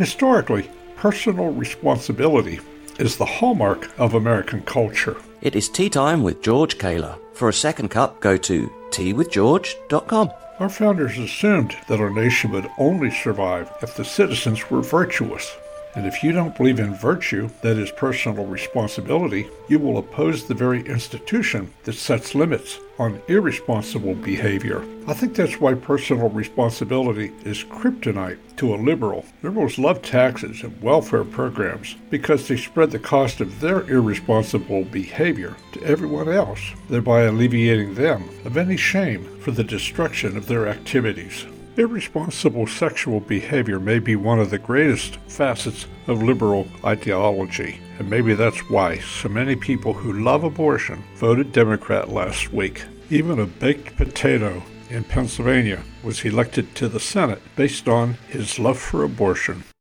Historically, personal responsibility is the hallmark of American culture. It is tea time with George Kaler. For a second cup, go to teawithgeorge.com. Our founders assumed that our nation would only survive if the citizens were virtuous. And if you don't believe in virtue, that is personal responsibility, you will oppose the very institution that sets limits on irresponsible behavior. I think that's why personal responsibility is kryptonite to a liberal. Liberals love taxes and welfare programs because they spread the cost of their irresponsible behavior to everyone else, thereby alleviating them of any shame for the destruction of their activities. Irresponsible sexual behavior may be one of the greatest facets of liberal ideology, and maybe that's why so many people who love abortion voted Democrat last week. Even a baked potato in Pennsylvania was elected to the Senate based on his love for abortion.